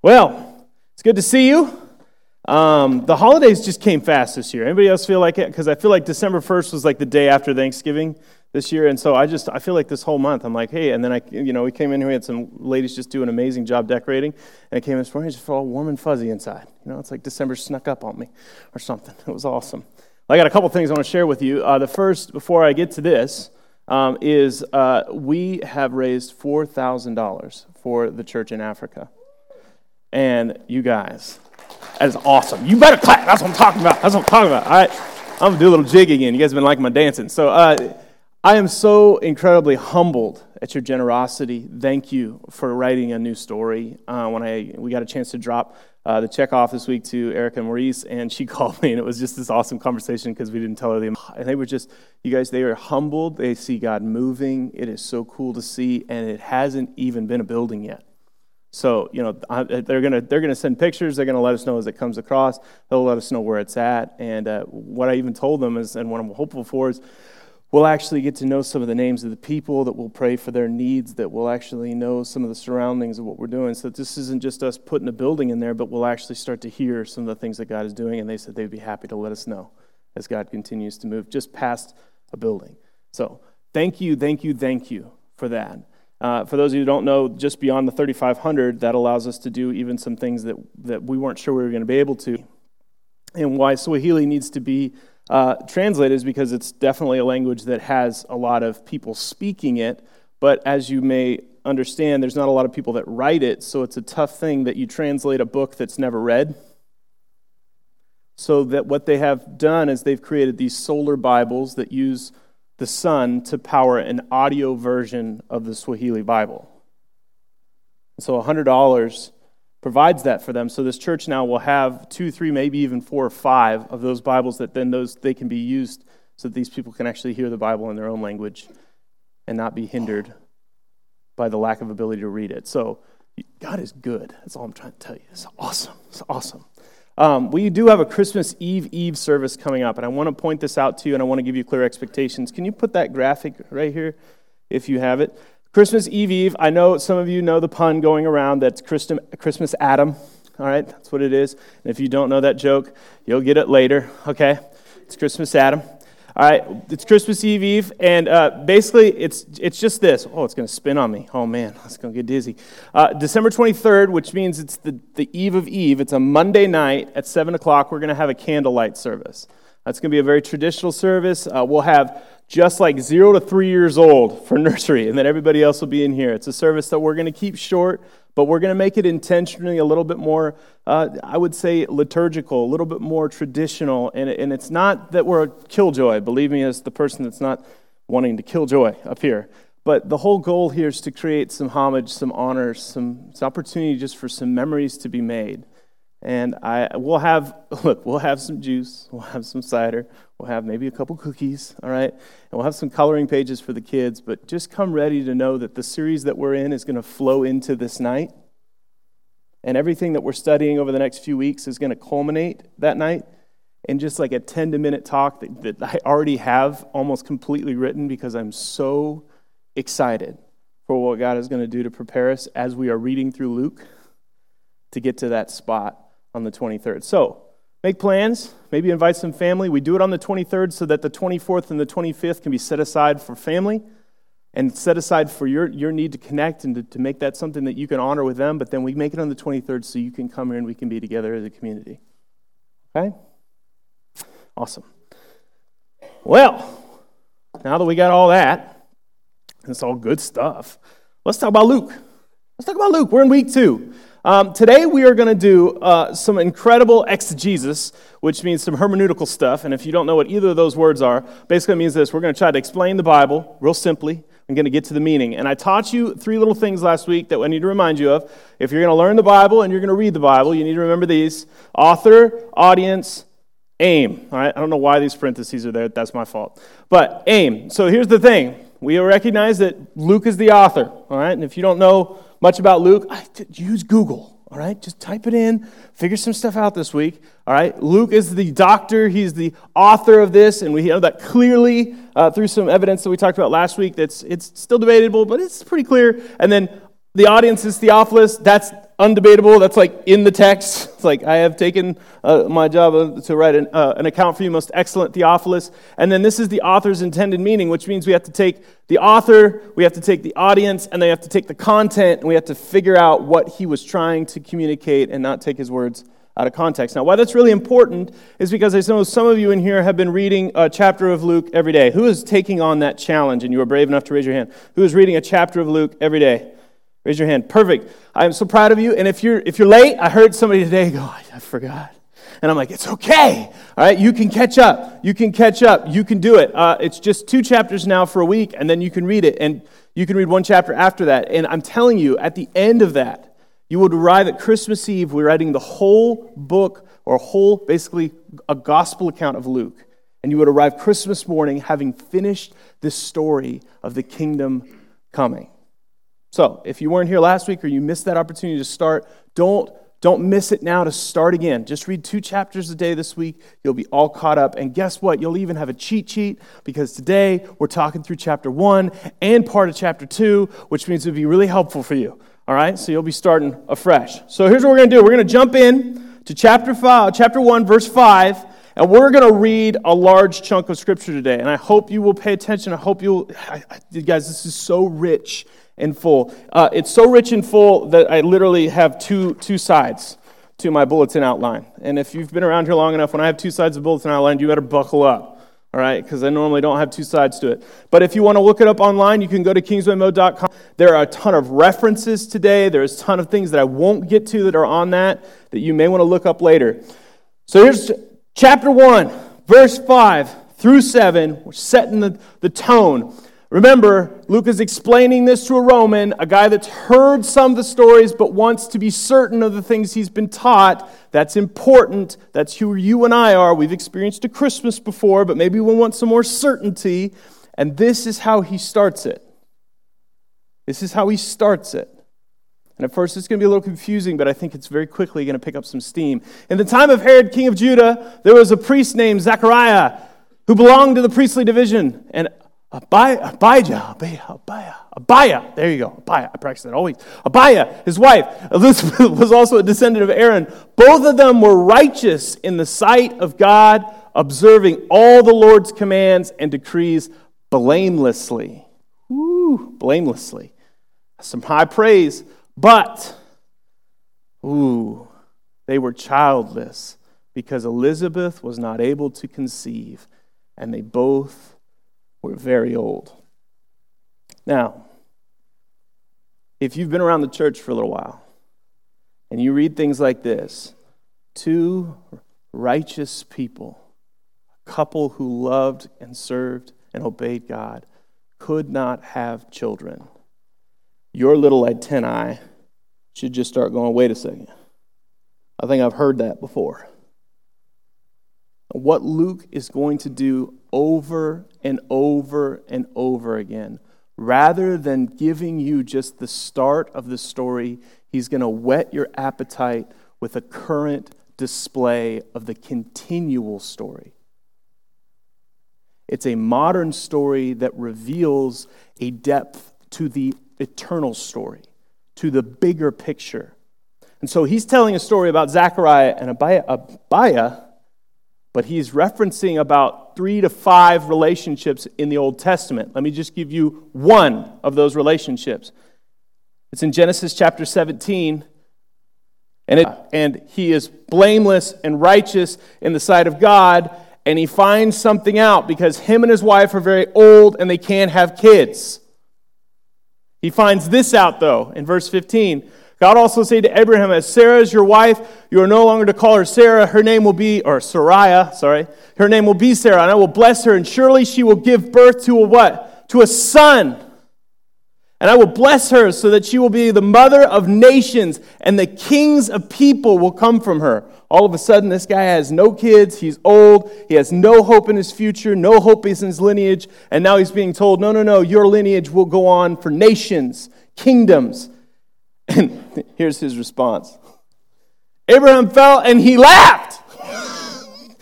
Well, it's good to see you. Um, the holidays just came fast this year. Anybody else feel like it? Because I feel like December 1st was like the day after Thanksgiving this year. And so I just, I feel like this whole month, I'm like, hey, and then I, you know, we came in here, we had some ladies just do an amazing job decorating. And I came in this morning, just felt all warm and fuzzy inside. You know, it's like December snuck up on me or something. It was awesome. I got a couple things I want to share with you. Uh, the first, before I get to this, um, is uh, we have raised $4,000 for the church in Africa. And you guys, that is awesome. You better clap. That's what I'm talking about. That's what I'm talking about. All right. I'm going to do a little jig again. You guys have been liking my dancing. So uh, I am so incredibly humbled at your generosity. Thank you for writing a new story. Uh, when I we got a chance to drop uh, the check off this week to Erica Maurice, and she called me, and it was just this awesome conversation because we didn't tell her the. And they were just, you guys, they are humbled. They see God moving. It is so cool to see, and it hasn't even been a building yet. So, you know, they're going to they're gonna send pictures. They're going to let us know as it comes across. They'll let us know where it's at. And uh, what I even told them is, and what I'm hopeful for is, we'll actually get to know some of the names of the people, that we'll pray for their needs, that we'll actually know some of the surroundings of what we're doing. So this isn't just us putting a building in there, but we'll actually start to hear some of the things that God is doing. And they said they'd be happy to let us know as God continues to move just past a building. So thank you, thank you, thank you for that. Uh, for those of you who don't know, just beyond the 3,500, that allows us to do even some things that, that we weren't sure we were going to be able to. And why Swahili needs to be uh, translated is because it's definitely a language that has a lot of people speaking it, but as you may understand, there's not a lot of people that write it, so it's a tough thing that you translate a book that's never read. So that what they have done is they've created these solar Bibles that use the sun to power an audio version of the Swahili Bible. So $100 provides that for them. So this church now will have two, three, maybe even four or five of those Bibles that then those they can be used so that these people can actually hear the Bible in their own language and not be hindered by the lack of ability to read it. So God is good. That's all I'm trying to tell you. It's awesome. It's awesome. Um, we do have a Christmas Eve Eve service coming up, and I want to point this out to you, and I want to give you clear expectations. Can you put that graphic right here, if you have it? Christmas Eve Eve. I know some of you know the pun going around that's Christmas Adam. All right, that's what it is. And if you don't know that joke, you'll get it later. Okay, it's Christmas Adam. All right, it's Christmas Eve Eve, and uh, basically it's it's just this. Oh, it's going to spin on me. Oh man, it's going to get dizzy. Uh, December 23rd, which means it's the, the eve of Eve. It's a Monday night at 7 o'clock. We're going to have a candlelight service. That's going to be a very traditional service. Uh, we'll have just like zero to three years old for nursery, and then everybody else will be in here. It's a service that we're going to keep short, but we're going to make it intentionally a little bit more, uh, I would say, liturgical, a little bit more traditional. And, and it's not that we're a killjoy, believe me, as the person that's not wanting to kill joy up here. But the whole goal here is to create some homage, some honor, some, some opportunity just for some memories to be made. And I we'll have look, we'll have some juice, we'll have some cider, we'll have maybe a couple cookies, all right? And we'll have some coloring pages for the kids, but just come ready to know that the series that we're in is going to flow into this night. And everything that we're studying over the next few weeks is going to culminate that night in just like a 10 to minute talk that, that I already have almost completely written because I'm so excited for what God is going to do to prepare us as we are reading through Luke to get to that spot on the 23rd. So, make plans, maybe invite some family. We do it on the 23rd so that the 24th and the 25th can be set aside for family and set aside for your, your need to connect and to, to make that something that you can honor with them. But then we make it on the 23rd so you can come here and we can be together as a community. Okay? Awesome. Well, now that we got all that, it's all good stuff, let's talk about Luke. Let's talk about Luke. We're in week two. Um, today we are going to do uh, some incredible exegesis, which means some hermeneutical stuff. And if you don't know what either of those words are, basically means this: we're going to try to explain the Bible real simply. I'm going to get to the meaning. And I taught you three little things last week that I need to remind you of. If you're going to learn the Bible and you're going to read the Bible, you need to remember these: author, audience, aim. All right. I don't know why these parentheses are there. That's my fault. But aim. So here's the thing: we recognize that Luke is the author. All right. And if you don't know much about Luke, use Google. All right, just type it in, figure some stuff out this week. All right, Luke is the doctor, he's the author of this, and we know that clearly uh, through some evidence that we talked about last week. That's it's still debatable, but it's pretty clear. And then the audience is Theophilus. That's undebatable. That's like in the text. It's like I have taken uh, my job to write an, uh, an account for you, most excellent Theophilus. And then this is the author's intended meaning, which means we have to take the author, we have to take the audience, and they have to take the content, and we have to figure out what he was trying to communicate and not take his words out of context. Now, why that's really important is because I know some of you in here have been reading a chapter of Luke every day. Who is taking on that challenge, and you are brave enough to raise your hand? Who is reading a chapter of Luke every day? Raise your hand. Perfect. I'm so proud of you. And if you're if you're late, I heard somebody today go, I forgot. And I'm like, it's okay. All right, you can catch up. You can catch up. You can do it. Uh, it's just two chapters now for a week, and then you can read it. And you can read one chapter after that. And I'm telling you, at the end of that, you would arrive at Christmas Eve. We're writing the whole book, or whole, basically, a gospel account of Luke. And you would arrive Christmas morning having finished this story of the kingdom coming. So, if you weren't here last week or you missed that opportunity to start, don't don't miss it now to start again. Just read two chapters a day this week. You'll be all caught up. And guess what? You'll even have a cheat sheet because today we're talking through chapter one and part of chapter two, which means it'll be really helpful for you. All right? So you'll be starting afresh. So here's what we're going to do we're going to jump in to chapter, five, chapter one, verse 5. And we're going to read a large chunk of scripture today. And I hope you will pay attention. I hope you'll, I, I, guys, this is so rich and full. Uh, it's so rich and full that I literally have two, two sides to my bulletin outline. And if you've been around here long enough, when I have two sides of bulletin outline, you better buckle up. All right, because I normally don't have two sides to it. But if you want to look it up online, you can go to kingswaymo.com. There are a ton of references today. There's a ton of things that I won't get to that are on that that you may want to look up later. So here's chapter 1, verse 5 through 7. We're setting the, the tone. Remember, Luke is explaining this to a Roman, a guy that's heard some of the stories but wants to be certain of the things he's been taught. That's important. That's who you and I are. We've experienced a Christmas before, but maybe we want some more certainty. And this is how he starts it. This is how he starts it. And at first, it's going to be a little confusing, but I think it's very quickly going to pick up some steam. In the time of Herod, king of Judah, there was a priest named Zechariah who belonged to the priestly division. And Abijah, Abijah, Abijah, Abijah. There you go. Abijah. I practice that always. Abijah, his wife, Elizabeth was also a descendant of Aaron. Both of them were righteous in the sight of God, observing all the Lord's commands and decrees blamelessly. Ooh, blamelessly. Some high praise, but, ooh, they were childless because Elizabeth was not able to conceive, and they both were very old. Now, if you've been around the church for a little while and you read things like this two righteous people, a couple who loved and served and obeyed God, could not have children, your little antennae should just start going, wait a second. I think I've heard that before. What Luke is going to do over and over and over again. Rather than giving you just the start of the story, he's going to whet your appetite with a current display of the continual story. It's a modern story that reveals a depth to the eternal story, to the bigger picture. And so he's telling a story about Zechariah and Abiah, but he's referencing about three to five relationships in the Old Testament. Let me just give you one of those relationships. It's in Genesis chapter 17. And, it, and he is blameless and righteous in the sight of God, and he finds something out because him and his wife are very old and they can't have kids. He finds this out, though, in verse 15. God also said to Abraham, As Sarah is your wife, you are no longer to call her Sarah. Her name will be, or Sarai, sorry. Her name will be Sarah, and I will bless her, and surely she will give birth to a what? To a son. And I will bless her so that she will be the mother of nations, and the kings of people will come from her. All of a sudden, this guy has no kids. He's old. He has no hope in his future, no hope in his lineage. And now he's being told, no, no, no, your lineage will go on for nations, kingdoms. And here's his response Abraham fell and he laughed.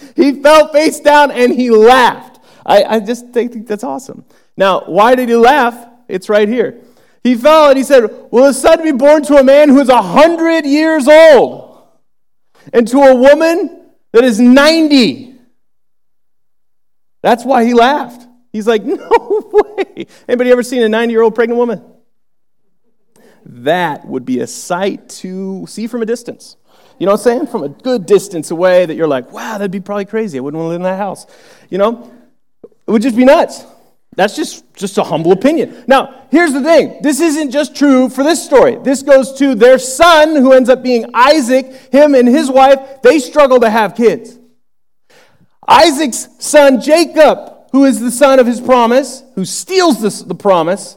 he fell face down and he laughed. I, I just think that's awesome. Now, why did he laugh? It's right here. He fell and he said, Will a son be born to a man who is a hundred years old and to a woman that is 90? That's why he laughed. He's like, No way. Anybody ever seen a 90 year old pregnant woman? That would be a sight to see from a distance. You know what I'm saying? From a good distance away, that you're like, wow, that'd be probably crazy. I wouldn't want to live in that house. You know? It would just be nuts. That's just, just a humble opinion. Now, here's the thing this isn't just true for this story. This goes to their son, who ends up being Isaac. Him and his wife, they struggle to have kids. Isaac's son, Jacob, who is the son of his promise, who steals this, the promise,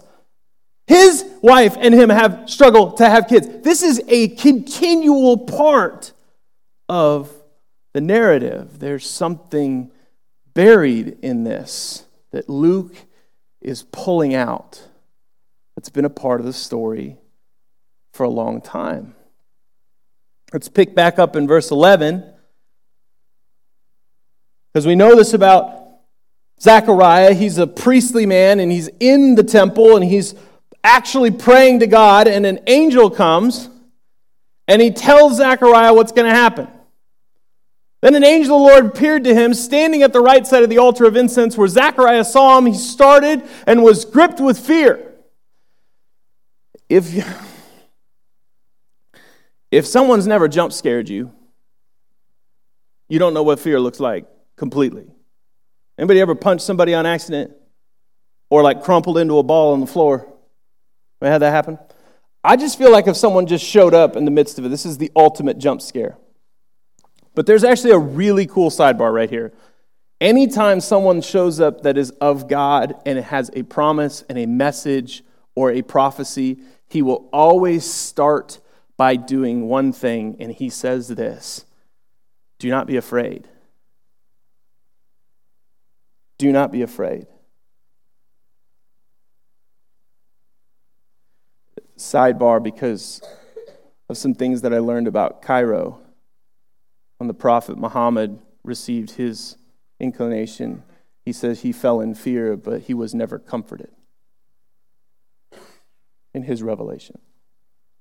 his wife and him have struggled to have kids. This is a continual part of the narrative. There's something buried in this that Luke is pulling out that's been a part of the story for a long time. Let's pick back up in verse 11 because we know this about Zechariah. He's a priestly man and he's in the temple and he's actually praying to God, and an angel comes and he tells Zechariah what's going to happen. Then an angel of the Lord appeared to him, standing at the right side of the altar of incense, where Zechariah saw him. He started and was gripped with fear. If, if someone's never jump scared you, you don't know what fear looks like completely. Anybody ever punched somebody on accident? Or like crumpled into a ball on the floor? Ever had that happen? I just feel like if someone just showed up in the midst of it, this is the ultimate jump scare. But there's actually a really cool sidebar right here. Anytime someone shows up that is of God and it has a promise and a message or a prophecy, he will always start by doing one thing, and he says this Do not be afraid. Do not be afraid. Sidebar because of some things that I learned about Cairo. When the Prophet Muhammad received his inclination, he says he fell in fear, but he was never comforted in his revelation.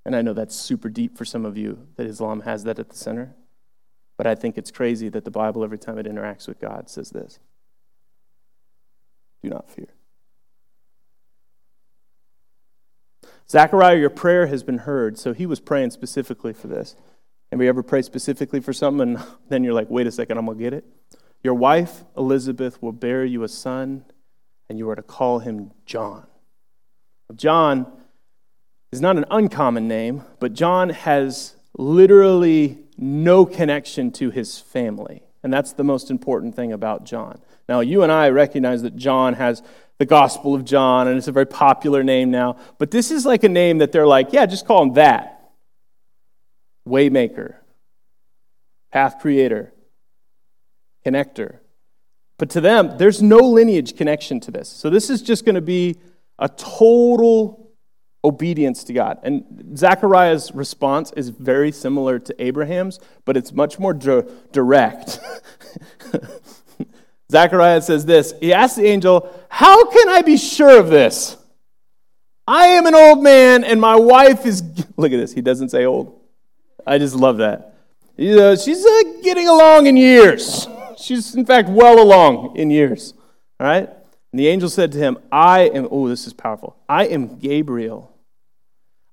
And I know that's super deep for some of you that Islam has that at the center. But I think it's crazy that the Bible, every time it interacts with God, says this do not fear. Zechariah, your prayer has been heard. So he was praying specifically for this. And we ever pray specifically for something and then you're like, wait a second, I'm going to get it? Your wife, Elizabeth, will bear you a son, and you are to call him John. John is not an uncommon name, but John has literally no connection to his family. And that's the most important thing about John. Now, you and I recognize that John has the Gospel of John, and it's a very popular name now. But this is like a name that they're like, yeah, just call him that Waymaker, Path Creator, Connector. But to them, there's no lineage connection to this. So this is just going to be a total obedience to God. And Zechariah's response is very similar to Abraham's, but it's much more direct. Zechariah says this He asks the angel, How can I be sure of this? I am an old man and my wife is. Look at this. He doesn't say old. I just love that. Uh, she's uh, getting along in years. She's, in fact, well along in years. All right? And the angel said to him, I am, oh, this is powerful. I am Gabriel.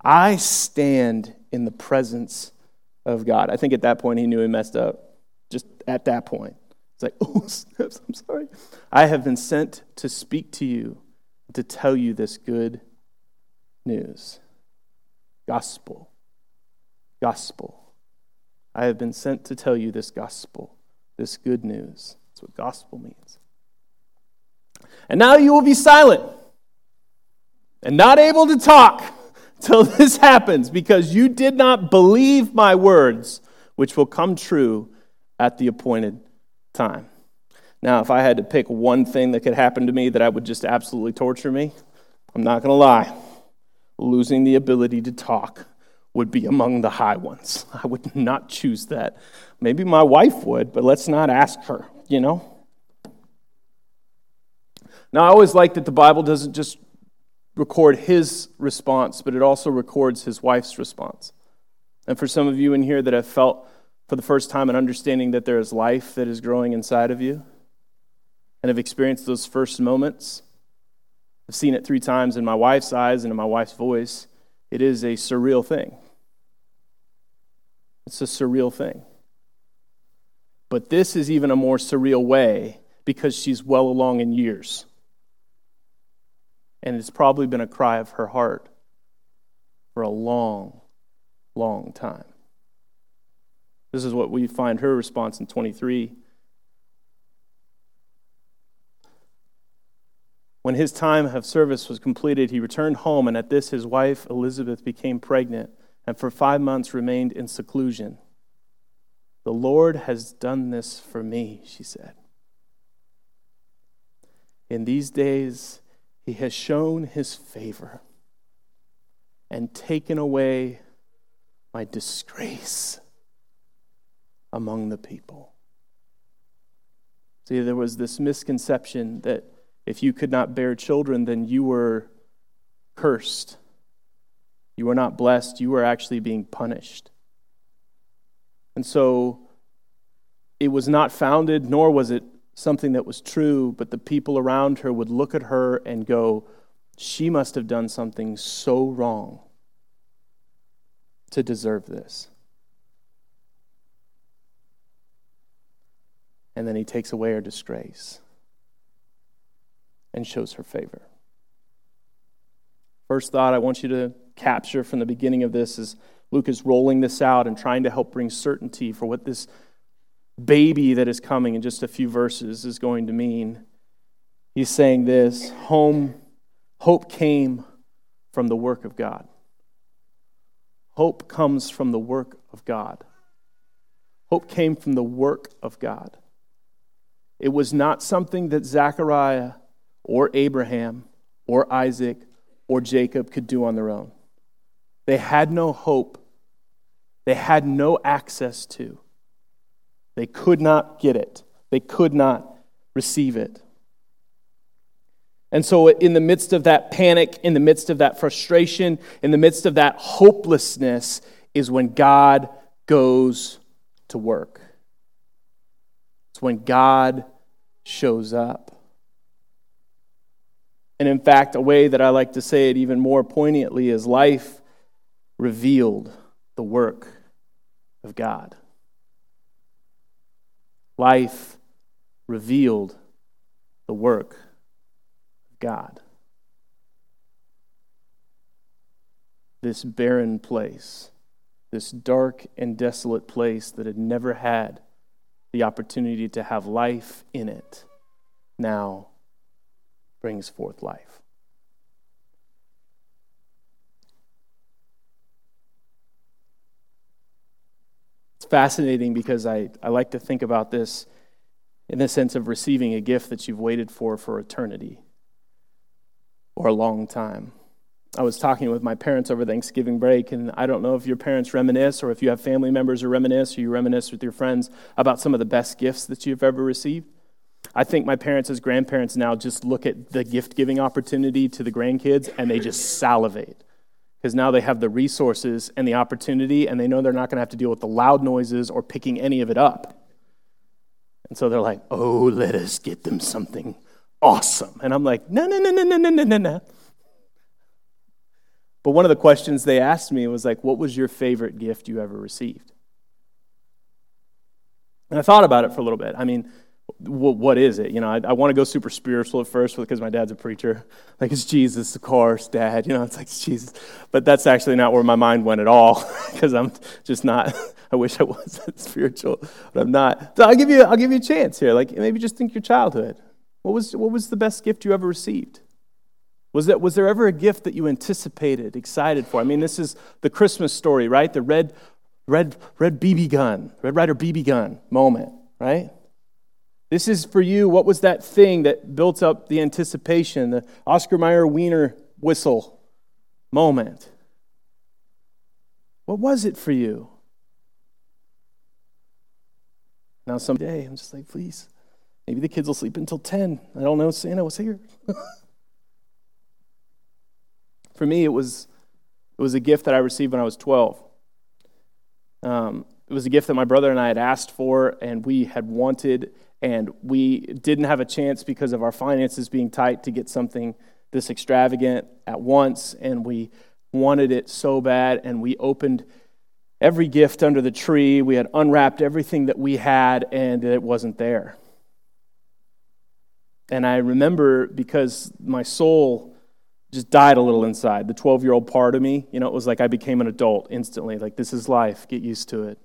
I stand in the presence of God. I think at that point he knew he messed up. Just at that point. It's like, oh, snaps, I'm sorry. I have been sent to speak to you, to tell you this good news. Gospel. Gospel. I have been sent to tell you this gospel, this good news. That's what gospel means. And now you will be silent and not able to talk till this happens because you did not believe my words, which will come true at the appointed time. Now, if I had to pick one thing that could happen to me that I would just absolutely torture me, I'm not going to lie. Losing the ability to talk would be among the high ones. I would not choose that. Maybe my wife would, but let's not ask her, you know? Now, I always like that the Bible doesn't just record his response, but it also records his wife's response. And for some of you in here that have felt for the first time an understanding that there is life that is growing inside of you and have experienced those first moments, I've seen it three times in my wife's eyes and in my wife's voice. It is a surreal thing. It's a surreal thing. But this is even a more surreal way because she's well along in years. And it's probably been a cry of her heart for a long, long time. This is what we find her response in 23. When his time of service was completed, he returned home, and at this his wife Elizabeth became pregnant, and for five months remained in seclusion. The Lord has done this for me, she said. In these days, he has shown his favor and taken away my disgrace among the people. See, there was this misconception that if you could not bear children, then you were cursed. You were not blessed. You were actually being punished. And so it was not founded, nor was it something that was true, but the people around her would look at her and go, She must have done something so wrong to deserve this. And then he takes away her disgrace and shows her favor. First thought I want you to capture from the beginning of this is Luke is rolling this out and trying to help bring certainty for what this baby that is coming in just a few verses is going to mean. He's saying this home hope came from the work of God. Hope comes from the work of God. Hope came from the work of God. It was not something that Zechariah or Abraham or Isaac or Jacob could do on their own. They had no hope, they had no access to. They could not get it, they could not receive it. And so, in the midst of that panic, in the midst of that frustration, in the midst of that hopelessness, is when God goes to work. It's when God shows up. And in fact, a way that I like to say it even more poignantly is life revealed the work of God. Life revealed the work of God. This barren place, this dark and desolate place that had never had the opportunity to have life in it now brings forth life. It's fascinating because I, I like to think about this in the sense of receiving a gift that you've waited for for eternity or a long time. I was talking with my parents over Thanksgiving break, and I don't know if your parents reminisce or if you have family members who reminisce or you reminisce with your friends about some of the best gifts that you've ever received. I think my parents, as grandparents, now just look at the gift giving opportunity to the grandkids and they just salivate because now they have the resources and the opportunity, and they know they're not going to have to deal with the loud noises or picking any of it up. And so they're like, oh, let us get them something awesome. And I'm like, no, no, no, no, no, no, no, no. But one of the questions they asked me was like, what was your favorite gift you ever received? And I thought about it for a little bit. I mean, what is it? You know, I, I want to go super spiritual at first because my dad's a preacher. Like, it's Jesus, of course, dad. You know, it's like it's Jesus. But that's actually not where my mind went at all because I'm just not. I wish I was that spiritual, but I'm not. So I'll give you, I'll give you a chance here. Like, maybe just think your childhood. What was, what was the best gift you ever received? Was, that, was there ever a gift that you anticipated, excited for? I mean, this is the Christmas story, right? The red, red, red BB gun, Red Ryder BB gun moment, right? This is for you. What was that thing that built up the anticipation, the Oscar Mayer Wiener whistle moment? What was it for you? Now, someday, I'm just like, please, maybe the kids will sleep until 10. I don't know, Santa was here. For me, it was, it was a gift that I received when I was 12. Um, it was a gift that my brother and I had asked for and we had wanted, and we didn't have a chance because of our finances being tight to get something this extravagant at once, and we wanted it so bad, and we opened every gift under the tree. We had unwrapped everything that we had, and it wasn't there. And I remember because my soul just died a little inside. The 12 year old part of me, you know, it was like I became an adult instantly. Like, this is life. Get used to it.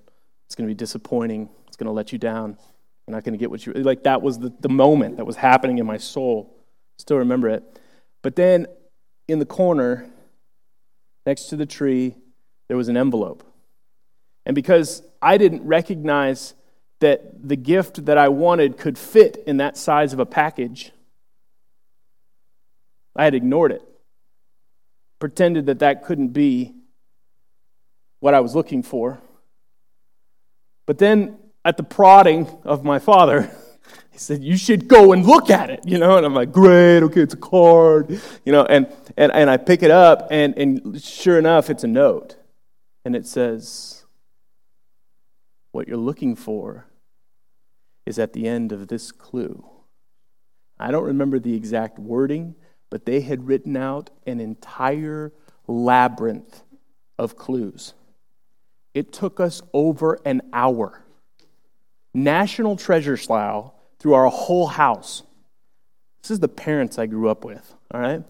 It's going to be disappointing. It's going to let you down. You're not going to get what you like. That was the, the moment that was happening in my soul. Still remember it. But then in the corner, next to the tree, there was an envelope. And because I didn't recognize that the gift that I wanted could fit in that size of a package, I had ignored it, pretended that that couldn't be what I was looking for. But then, at the prodding of my father, he said, You should go and look at it, you know? And I'm like, Great, okay, it's a card, you know? And, and, and I pick it up, and, and sure enough, it's a note. And it says, What you're looking for is at the end of this clue. I don't remember the exact wording, but they had written out an entire labyrinth of clues. It took us over an hour. National treasure slough through our whole house. This is the parents I grew up with, all right?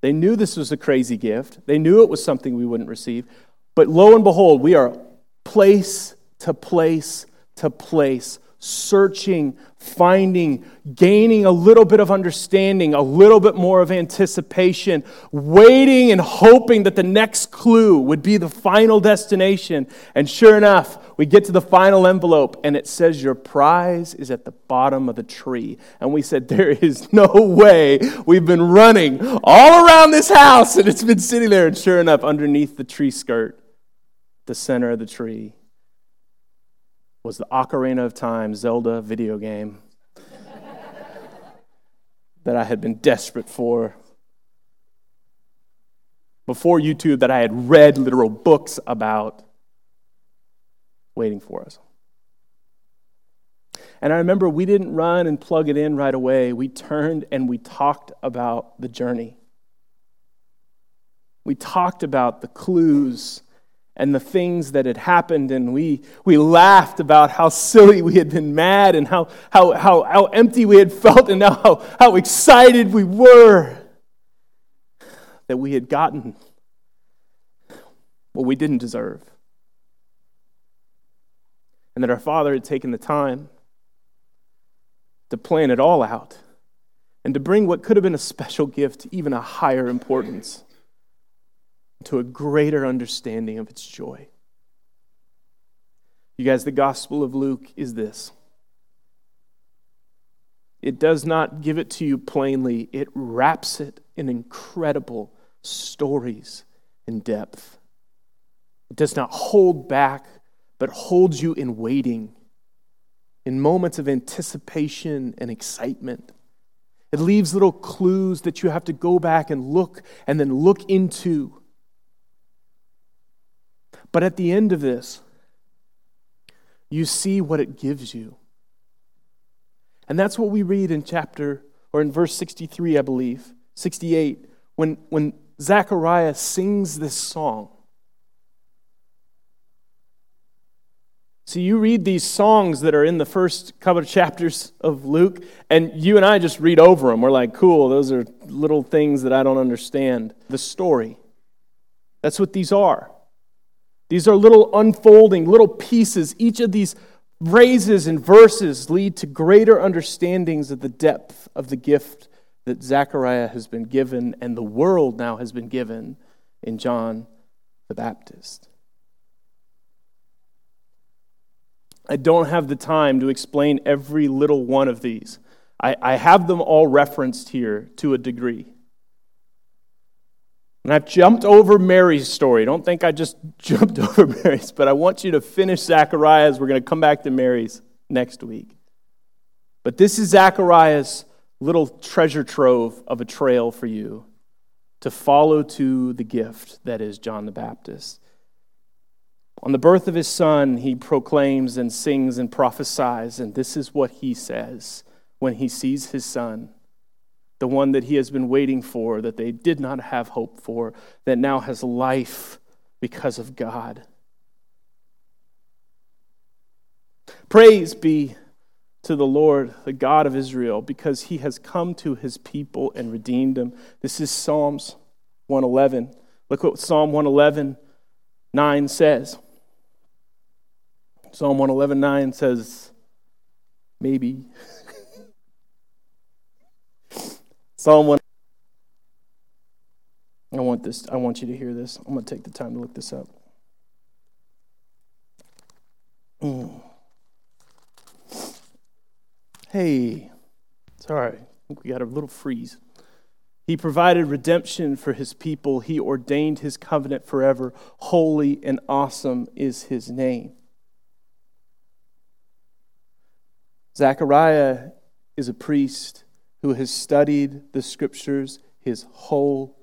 They knew this was a crazy gift. They knew it was something we wouldn't receive. But lo and behold, we are place to place to place searching, finding, gaining a little bit of understanding, a little bit more of anticipation, waiting and hoping that the next clue would be the final destination. And sure enough, we get to the final envelope and it says, Your prize is at the bottom of the tree. And we said, There is no way. We've been running all around this house and it's been sitting there. And sure enough, underneath the tree skirt, the center of the tree, was the Ocarina of Time Zelda video game that I had been desperate for. Before YouTube, that I had read literal books about, waiting for us. And I remember we didn't run and plug it in right away. We turned and we talked about the journey. We talked about the clues and the things that had happened, and we, we laughed about how silly we had been mad and how, how, how, how empty we had felt, and how, how excited we were that we had gotten what we didn't deserve. And that our Father had taken the time to plan it all out and to bring what could have been a special gift even a higher importance to a greater understanding of its joy. You guys, the Gospel of Luke is this it does not give it to you plainly, it wraps it in incredible stories and depth. It does not hold back, but holds you in waiting, in moments of anticipation and excitement. It leaves little clues that you have to go back and look and then look into but at the end of this, you see what it gives you. And that's what we read in chapter, or in verse 63, I believe, 68, when, when Zechariah sings this song. So you read these songs that are in the first couple of chapters of Luke, and you and I just read over them. We're like, cool, those are little things that I don't understand. The story. That's what these are. These are little unfolding, little pieces. Each of these phrases and verses lead to greater understandings of the depth of the gift that Zechariah has been given and the world now has been given in John the Baptist. I don't have the time to explain every little one of these. I, I have them all referenced here to a degree. And I've jumped over Mary's story. Don't think I just jumped over Mary's, but I want you to finish Zachariah's. We're going to come back to Mary's next week. But this is Zachariah's little treasure trove of a trail for you. to follow to the gift that is John the Baptist. On the birth of his son, he proclaims and sings and prophesies, and this is what he says when he sees his son, the one that he has been waiting for, that they did not have hope for, that now has life because of God. Praise be to the Lord, the God of Israel, because he has come to his people and redeemed them. This is Psalms 111. Look what Psalm 111 9 says. Psalm 111 9 says, maybe. Psalm 1. I want this. I want you to hear this. I'm going to take the time to look this up. Mm. Hey, sorry. We got a little freeze. He provided redemption for his people. He ordained his covenant forever. Holy and awesome is his name. Zechariah is a priest who has studied the scriptures his whole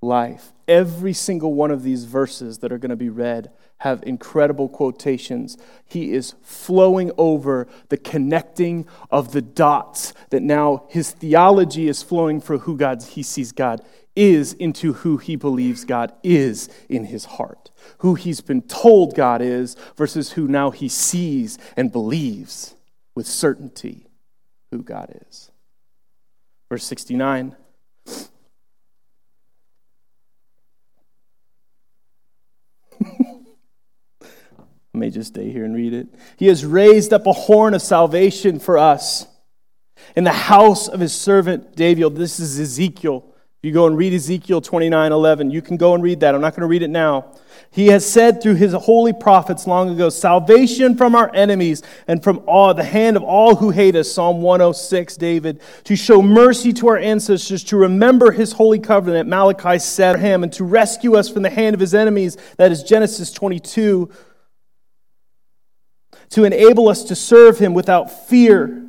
life. Every single one of these verses that are going to be read have incredible quotations. He is flowing over the connecting of the dots that now his theology is flowing for who God he sees God is into who he believes God is in his heart. Who he's been told God is versus who now he sees and believes with certainty who God is. Verse 69. I may just stay here and read it. He has raised up a horn of salvation for us in the house of his servant David. This is Ezekiel. You go and read Ezekiel 29 11, you can go and read that. I'm not going to read it now. He has said through his holy prophets long ago, salvation from our enemies and from all, the hand of all who hate us, Psalm 106, David, to show mercy to our ancestors, to remember his holy covenant, Malachi 7, and to rescue us from the hand of his enemies, that is Genesis 22, to enable us to serve him without fear,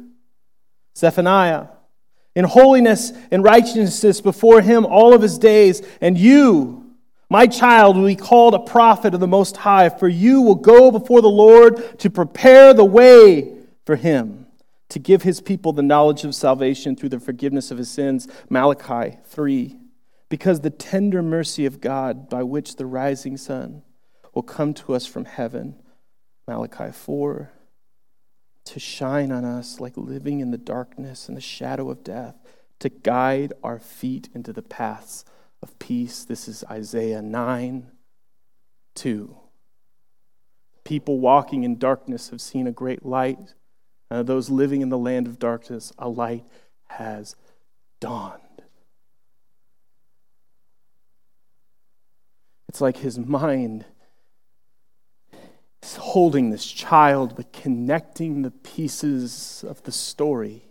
Zephaniah, in holiness and righteousness before him all of his days, and you, my child will be called a prophet of the Most High, for you will go before the Lord to prepare the way for him, to give his people the knowledge of salvation through the forgiveness of his sins. Malachi 3. Because the tender mercy of God, by which the rising sun will come to us from heaven. Malachi 4. To shine on us like living in the darkness and the shadow of death, to guide our feet into the paths of peace. This is Isaiah 9 2. People walking in darkness have seen a great light. Uh, those living in the land of darkness, a light has dawned. It's like his mind holding this child, but connecting the pieces of the story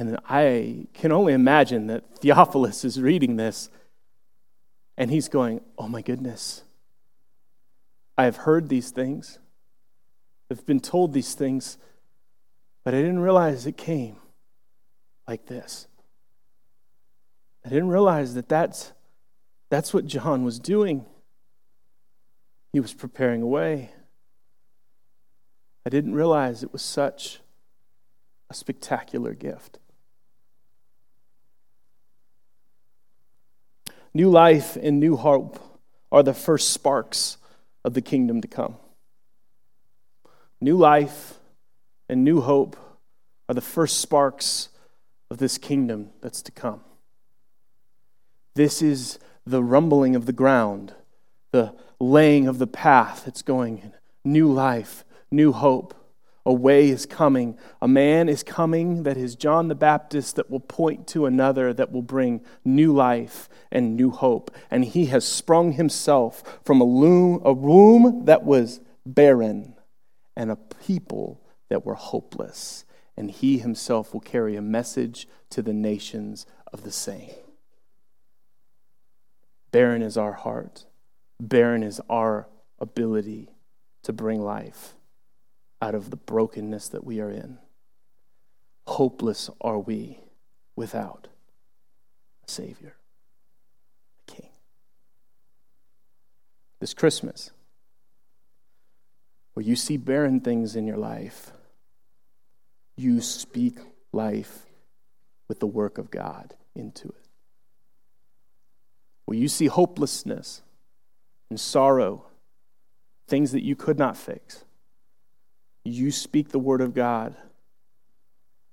And I can only imagine that Theophilus is reading this and he's going, Oh my goodness, I have heard these things. I've been told these things, but I didn't realize it came like this. I didn't realize that that's, that's what John was doing. He was preparing a way. I didn't realize it was such a spectacular gift. New life and new hope are the first sparks of the kingdom to come. New life and new hope are the first sparks of this kingdom that's to come. This is the rumbling of the ground, the laying of the path that's going in. New life, new hope. A way is coming. A man is coming that is John the Baptist that will point to another that will bring new life and new hope. And he has sprung himself from a, loom, a womb that was barren and a people that were hopeless. And he himself will carry a message to the nations of the same. Barren is our heart, barren is our ability to bring life out of the brokenness that we are in. Hopeless are we without a Savior, a King. This Christmas, where you see barren things in your life, you speak life with the work of God into it. Where you see hopelessness and sorrow, things that you could not fix, you speak the word of God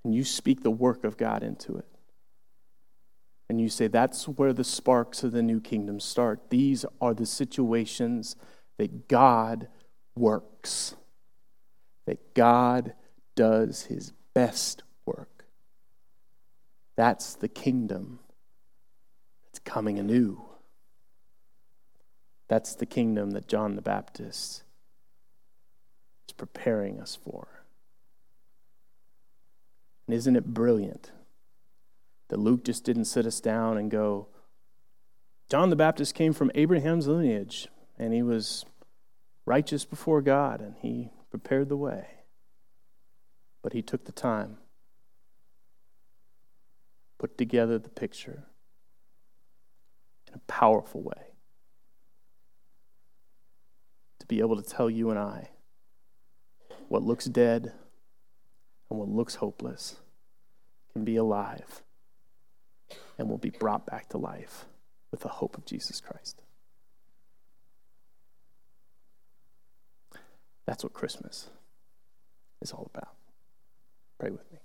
and you speak the work of God into it. And you say, that's where the sparks of the new kingdom start. These are the situations that God works, that God does his best work. That's the kingdom that's coming anew. That's the kingdom that John the Baptist is preparing us for. And isn't it brilliant that Luke just didn't sit us down and go, John the Baptist came from Abraham's lineage, and he was righteous before God, and he prepared the way. But he took the time, put together the picture in a powerful way be able to tell you and I what looks dead and what looks hopeless can be alive and will be brought back to life with the hope of Jesus Christ. That's what Christmas is all about. Pray with me.